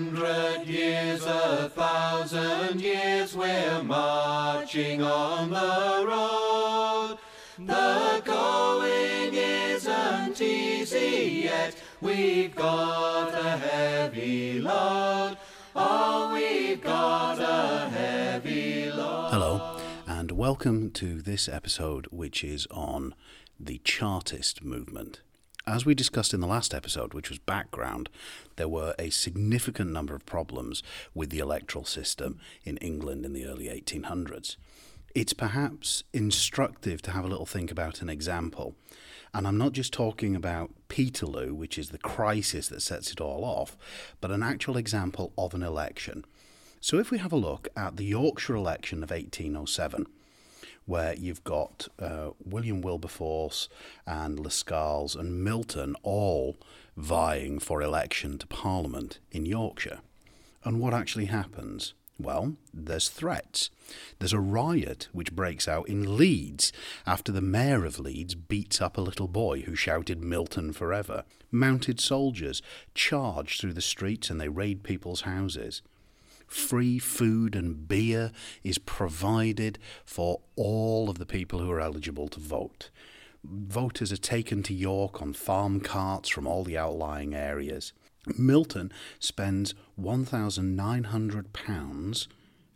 hundred years, a thousand years, we're marching on the road. The going isn't easy yet, we've got a heavy load. Oh, we've got a heavy load. Hello, and welcome to this episode, which is on the Chartist movement. As we discussed in the last episode, which was background, there were a significant number of problems with the electoral system in England in the early 1800s. It's perhaps instructive to have a little think about an example. And I'm not just talking about Peterloo, which is the crisis that sets it all off, but an actual example of an election. So if we have a look at the Yorkshire election of 1807, where you've got uh, William Wilberforce and Lascelles and Milton all vying for election to Parliament in Yorkshire. And what actually happens? Well, there's threats. There's a riot which breaks out in Leeds after the mayor of Leeds beats up a little boy who shouted Milton forever. Mounted soldiers charge through the streets and they raid people's houses free food and beer is provided for all of the people who are eligible to vote. Voters are taken to York on farm carts from all the outlying areas. Milton spends £1,900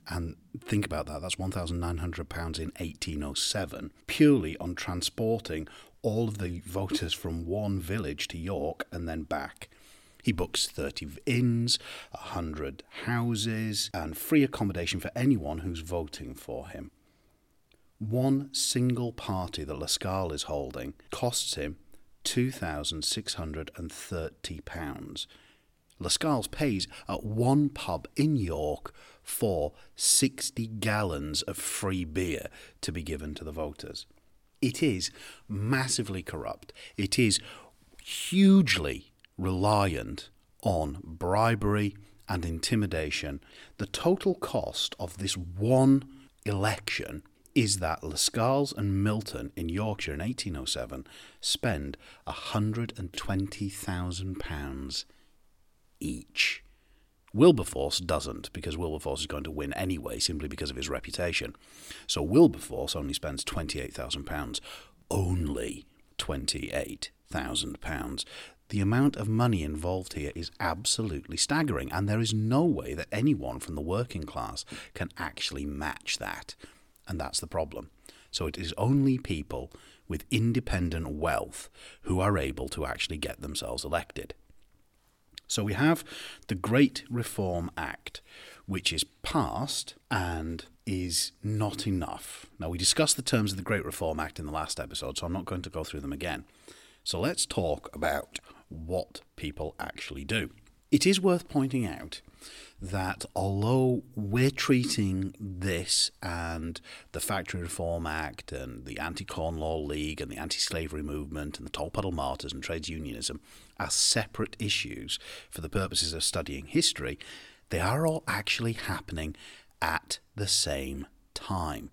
and think about that, that's £1,900 in 1807, purely on transporting all of the voters from one village to York and then back. He books 30 inns, 100 houses, and free accommodation for anyone who's voting for him. One single party that Lascelles is holding costs him £2,630. Lascelles pays at one pub in York for 60 gallons of free beer to be given to the voters. It is massively corrupt. It is hugely reliant on bribery and intimidation. The total cost of this one election is that Lascelles and Milton in Yorkshire in 1807 spend £120,000 each. Wilberforce doesn't, because Wilberforce is going to win anyway, simply because of his reputation. So Wilberforce only spends £28,000. Only £28,000 the amount of money involved here is absolutely staggering, and there is no way that anyone from the working class can actually match that. And that's the problem. So it is only people with independent wealth who are able to actually get themselves elected. So we have the Great Reform Act, which is passed and is not enough. Now, we discussed the terms of the Great Reform Act in the last episode, so I'm not going to go through them again. So let's talk about what people actually do. It is worth pointing out that although we're treating this and the Factory Reform Act and the Anti Corn Law League and the anti slavery movement and the Tolpuddle Martyrs and trades unionism as separate issues for the purposes of studying history, they are all actually happening at the same time.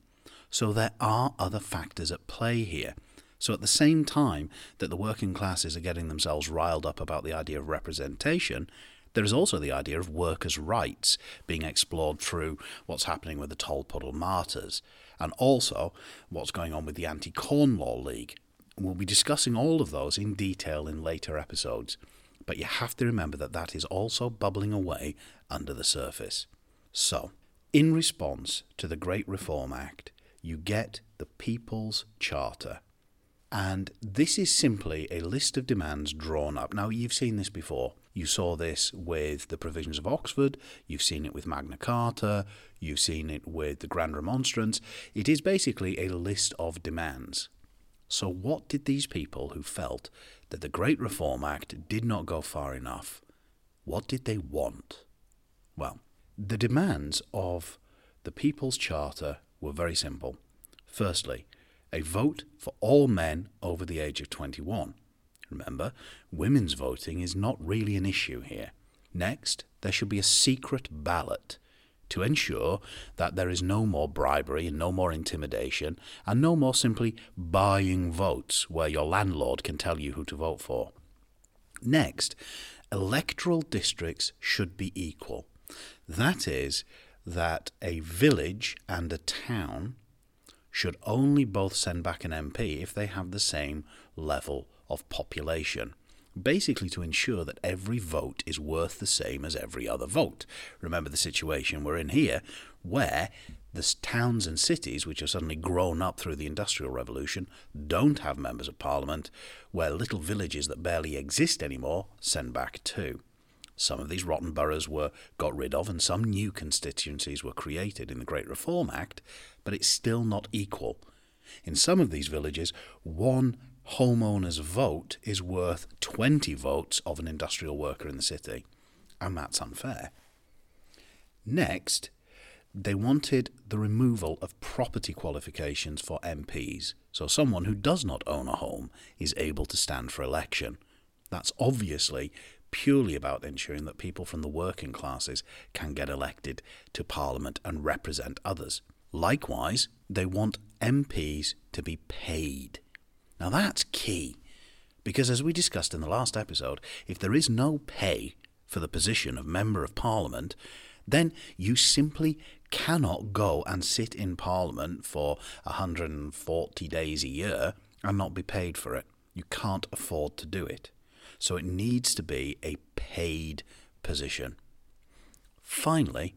So there are other factors at play here. So at the same time that the working classes are getting themselves riled up about the idea of representation, there is also the idea of workers' rights being explored through what's happening with the Tolpuddle Martyrs, and also what's going on with the Anti Corn Law League. We'll be discussing all of those in detail in later episodes, but you have to remember that that is also bubbling away under the surface. So, in response to the Great Reform Act, you get the People's Charter, and this is simply a list of demands drawn up. Now, you've seen this before. You saw this with the provisions of Oxford, you've seen it with Magna Carta, you've seen it with the Grand Remonstrance. It is basically a list of demands. So, what did these people who felt that the Great Reform Act did not go far enough, what did they want? Well, the demands of the People's Charter were very simple. Firstly, a vote for all men over the age of 21. Remember, women's voting is not really an issue here. Next, there should be a secret ballot to ensure that there is no more bribery and no more intimidation and no more simply buying votes where your landlord can tell you who to vote for. Next, electoral districts should be equal. That is, that a village and a town should only both send back an MP if they have the same level of population. Basically, to ensure that every vote is worth the same as every other vote. Remember the situation we're in here, where the towns and cities, which have suddenly grown up through the Industrial Revolution, don't have members of parliament, where little villages that barely exist anymore send back two. Some of these rotten boroughs were got rid of, and some new constituencies were created in the Great Reform Act, but it's still not equal. In some of these villages, one homeowner's vote is worth 20 votes of an industrial worker in the city, and that's unfair. Next, they wanted the removal of property qualifications for MPs, so someone who does not own a home is able to stand for election. That's obviously purely about ensuring that people from the working classes can get elected to Parliament and represent others. Likewise, they want MPs to be paid. Now that's key, because as we discussed in the last episode, if there is no pay for the position of Member of Parliament, then you simply cannot go and sit in Parliament for 140 days a year and not be paid for it. You can't afford to do it. So it needs to be a paid position. Finally,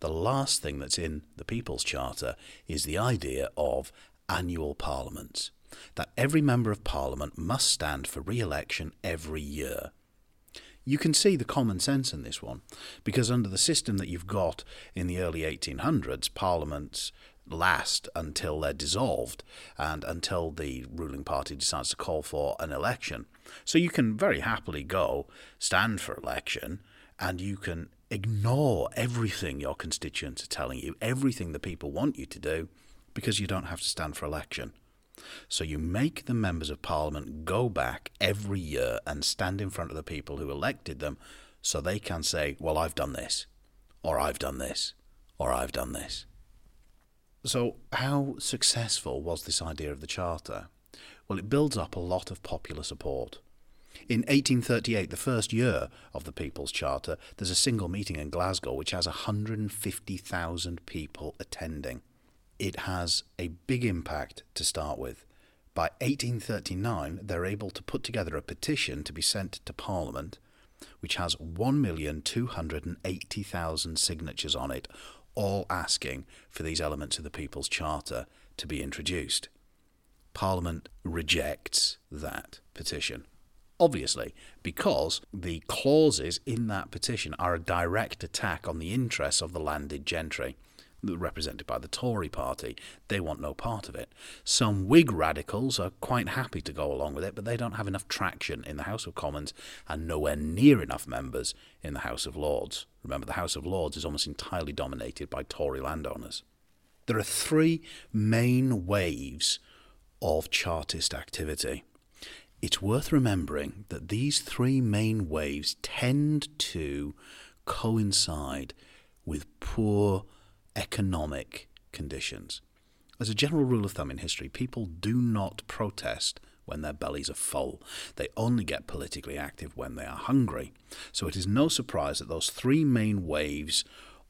the last thing that's in the People's Charter is the idea of annual parliaments, that every Member of Parliament must stand for re election every year. You can see the common sense in this one, because under the system that you've got in the early 1800s, parliaments last until they're dissolved and until the ruling party decides to call for an election. So you can very happily go stand for election and you can ignore everything your constituents are telling you, everything the people want you to do, because you don't have to stand for election. So you make the members of parliament go back every year and stand in front of the people who elected them so they can say, Well, I've done this, or I've done this, or I've done this. So, how successful was this idea of the Charter? Well, it builds up a lot of popular support. In 1838, the first year of the People's Charter, there's a single meeting in Glasgow which has 150,000 people attending. It has a big impact to start with. By 1839, they're able to put together a petition to be sent to Parliament, which has 1,280,000 signatures on it, all asking for these elements of the People's Charter to be introduced. Parliament rejects that petition. Obviously, because the clauses in that petition are a direct attack on the interests of the landed gentry represented by the Tory party. They want no part of it. Some Whig radicals are quite happy to go along with it, but they don't have enough traction in the House of Commons and nowhere near enough members in the House of Lords. Remember, the House of Lords is almost entirely dominated by Tory landowners. There are three main waves of Chartist activity. It's worth remembering that these three main waves tend to coincide with poor economic conditions. As a general rule of thumb in history, people do not protest when their bellies are full. They only get politically active when they are hungry. So it is no surprise that those three main waves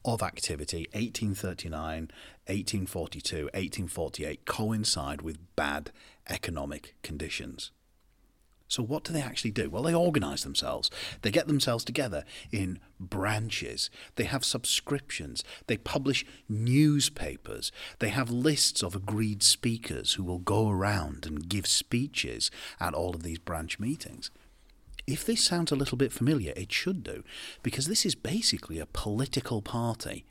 of activity 1839, 1842, 1848 coincide with bad economic conditions. So, what do they actually do? Well, they organize themselves. They get themselves together in branches. They have subscriptions. They publish newspapers. They have lists of agreed speakers who will go around and give speeches at all of these branch meetings. If this sounds a little bit familiar, it should do, because this is basically a political party.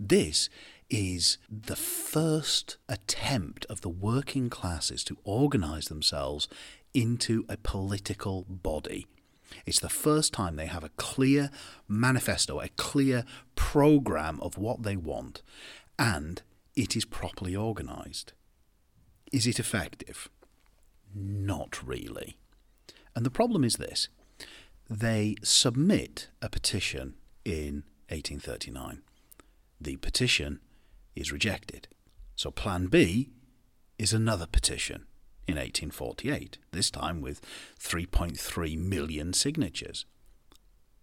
This is the first attempt of the working classes to organize themselves into a political body. It's the first time they have a clear manifesto, a clear program of what they want, and it is properly organised. Is it effective? Not really. And the problem is this they submit a petition in 1839. The petition is rejected. So, Plan B is another petition in 1848, this time with 3.3 million signatures.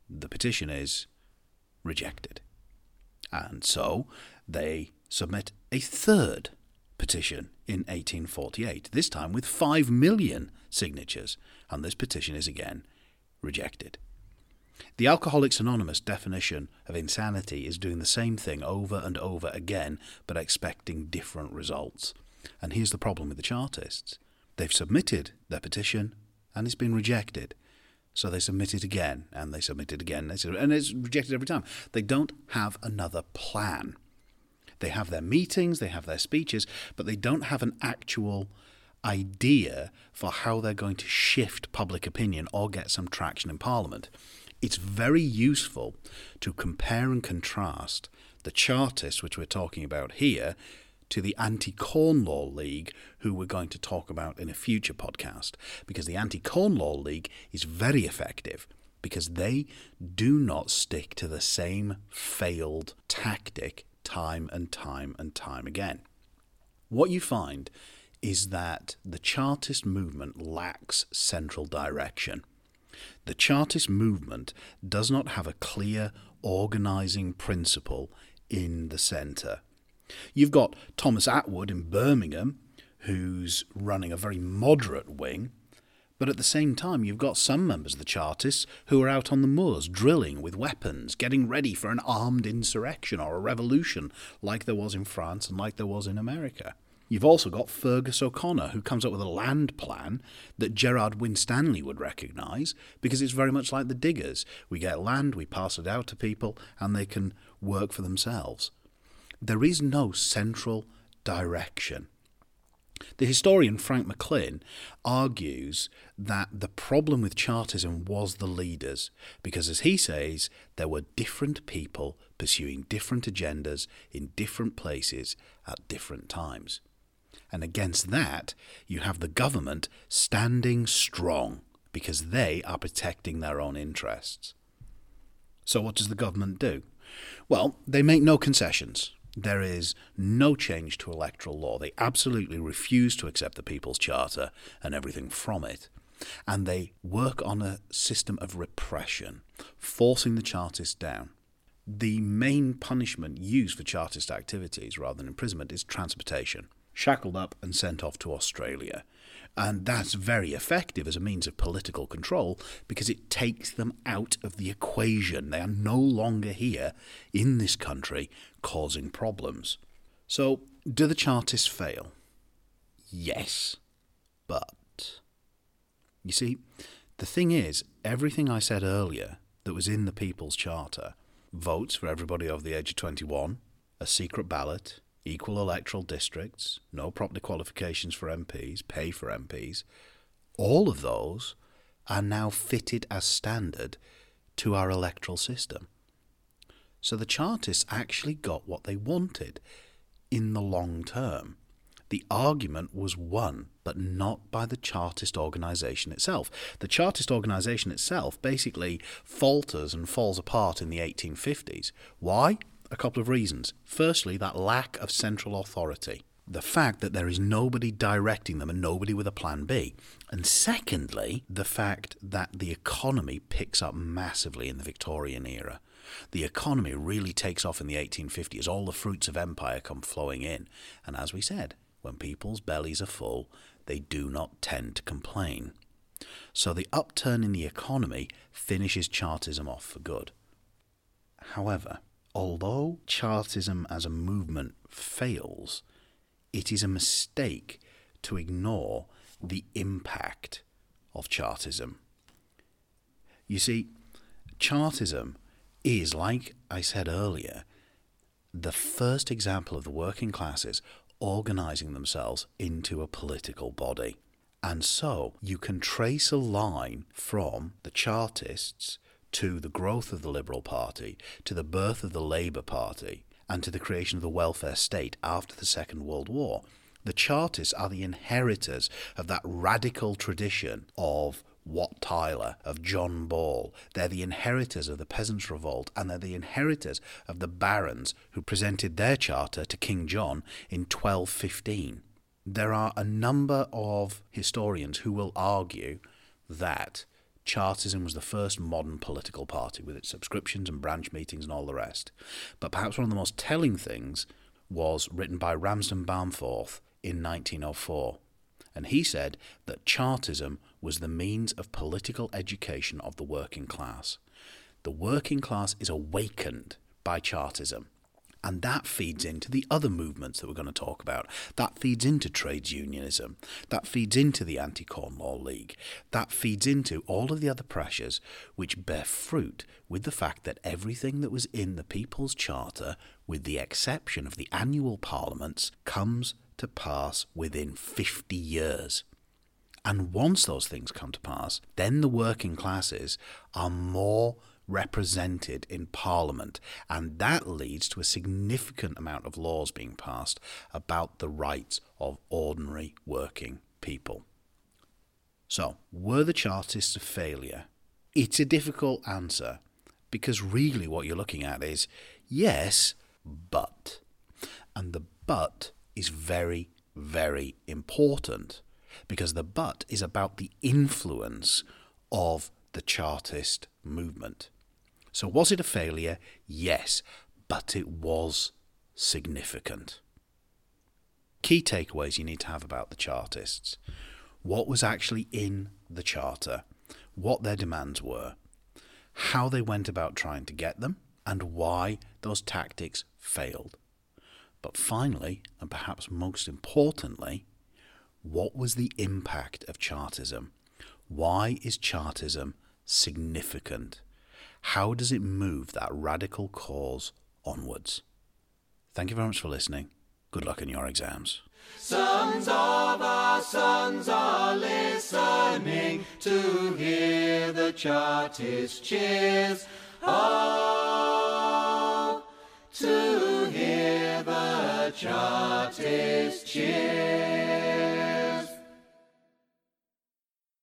the petition is rejected. And so they submit a third petition in 1848, this time with 5 million signatures, and this petition is again rejected. The Alcoholics Anonymous definition of insanity is doing the same thing over and over again, but expecting different results. And here's the problem with the Chartists they've submitted their petition and it's been rejected. So they submit it again and they submit it again and it's rejected every time. They don't have another plan. They have their meetings, they have their speeches, but they don't have an actual idea for how they're going to shift public opinion or get some traction in Parliament. It's very useful to compare and contrast the Chartists, which we're talking about here, to the Anti Corn Law League, who we're going to talk about in a future podcast, because the Anti Corn Law League is very effective because they do not stick to the same failed tactic time and time and time again. What you find is that the Chartist movement lacks central direction. The Chartist movement does not have a clear organising principle in the centre. You've got Thomas Attwood in Birmingham, who's running a very moderate wing, but at the same time, you've got some members of the Chartists who are out on the moors drilling with weapons, getting ready for an armed insurrection or a revolution like there was in France and like there was in America. You've also got Feargus O'Connor, who comes up with a land plan that Gerard Winstanley would recognise because it's very much like the diggers. We get land, we pass it out to people, and they can work for themselves. There is no central direction. The historian Frank McLynn argues that the problem with Chartism was the leaders, because as he says, there were different people pursuing different agendas in different places at different times. And against that, you have the government standing strong because they are protecting their own interests. So, what does the government do? Well, they make no concessions. There is no change to electoral law. They absolutely refuse to accept the People's Charter and everything from it. And they work on a system of repression, forcing the Chartists down. The main punishment used for Chartist activities rather than imprisonment is transportation, shackled up and sent off to Australia. And that's very effective as a means of political control because it takes them out of the equation. They are no longer here in this country causing problems. So, do the Chartists fail? Yes. But, you see, the thing is, everything I said earlier that was in the People's Charter votes for everybody over the age of 21, a secret ballot, equal electoral districts, no property qualifications for MPs, pay for MPs, all of those are now fitted as standard to our electoral system. So the Chartists actually got what they wanted in the long term. The argument was won, but not by the Chartist organisation itself. The Chartist organisation itself basically falters and falls apart in the 1850s. Why? A couple of reasons. Firstly, that lack of central authority. The fact that there is nobody directing them and nobody with a plan B. And secondly, the fact that the economy picks up massively in the Victorian era. The economy really takes off in the 1850s. All the fruits of empire come flowing in. And as we said, when people's bellies are full, they do not tend to complain. So the upturn in the economy finishes Chartism off for good. However, although Chartism as a movement fails, it is a mistake to ignore the impact of Chartism. You see, Chartism is, like I said earlier, the first example of the working classes organising themselves into a political body. And so you can trace a line from the Chartists to the growth of the Liberal Party, to the birth of the Labour Party, and to the creation of the welfare state after the Second World War. The Chartists are the inheritors of that radical tradition of Wat Tyler, of John Ball. They're the inheritors of the Peasants' Revolt, and they're the inheritors of the barons who presented their charter to King John in 1215. There are a number of historians who will argue that Chartism was the first modern political party with its subscriptions and branch meetings and all the rest. But perhaps one of the most telling things was written by Ramsden Balmforth in 1904. And he said that Chartism was the means of political education of the working class. The working class is awakened by Chartism. And that feeds into the other movements that we're going to talk about. That feeds into trades unionism. That feeds into the Anti Corn Law League. That feeds into all of the other pressures which bear fruit with the fact that everything that was in the People's Charter, with the exception of the annual parliaments, comes to pass within 50 years. And once those things come to pass, then the working classes are more represented in Parliament, and that leads to a significant amount of laws being passed about the rights of ordinary working people. So, were the Chartists a failure? It's a difficult answer because really what you're looking at is yes, but. And the but is very, very important because the but is about the influence of the Chartist movement. So, was it a failure? Yes, but it was significant. Key takeaways you need to have about the Chartists what was actually in the Charter, what their demands were, how they went about trying to get them, and why those tactics failed. But finally, and perhaps most importantly, what was the impact of Chartism? Why is Chartism significant? How does it move that radical cause onwards? Thank you very much for listening. Good luck in your exams. Sons of our sons are listening to hear the Chartist cheers. Oh, to hear the Chartist cheers.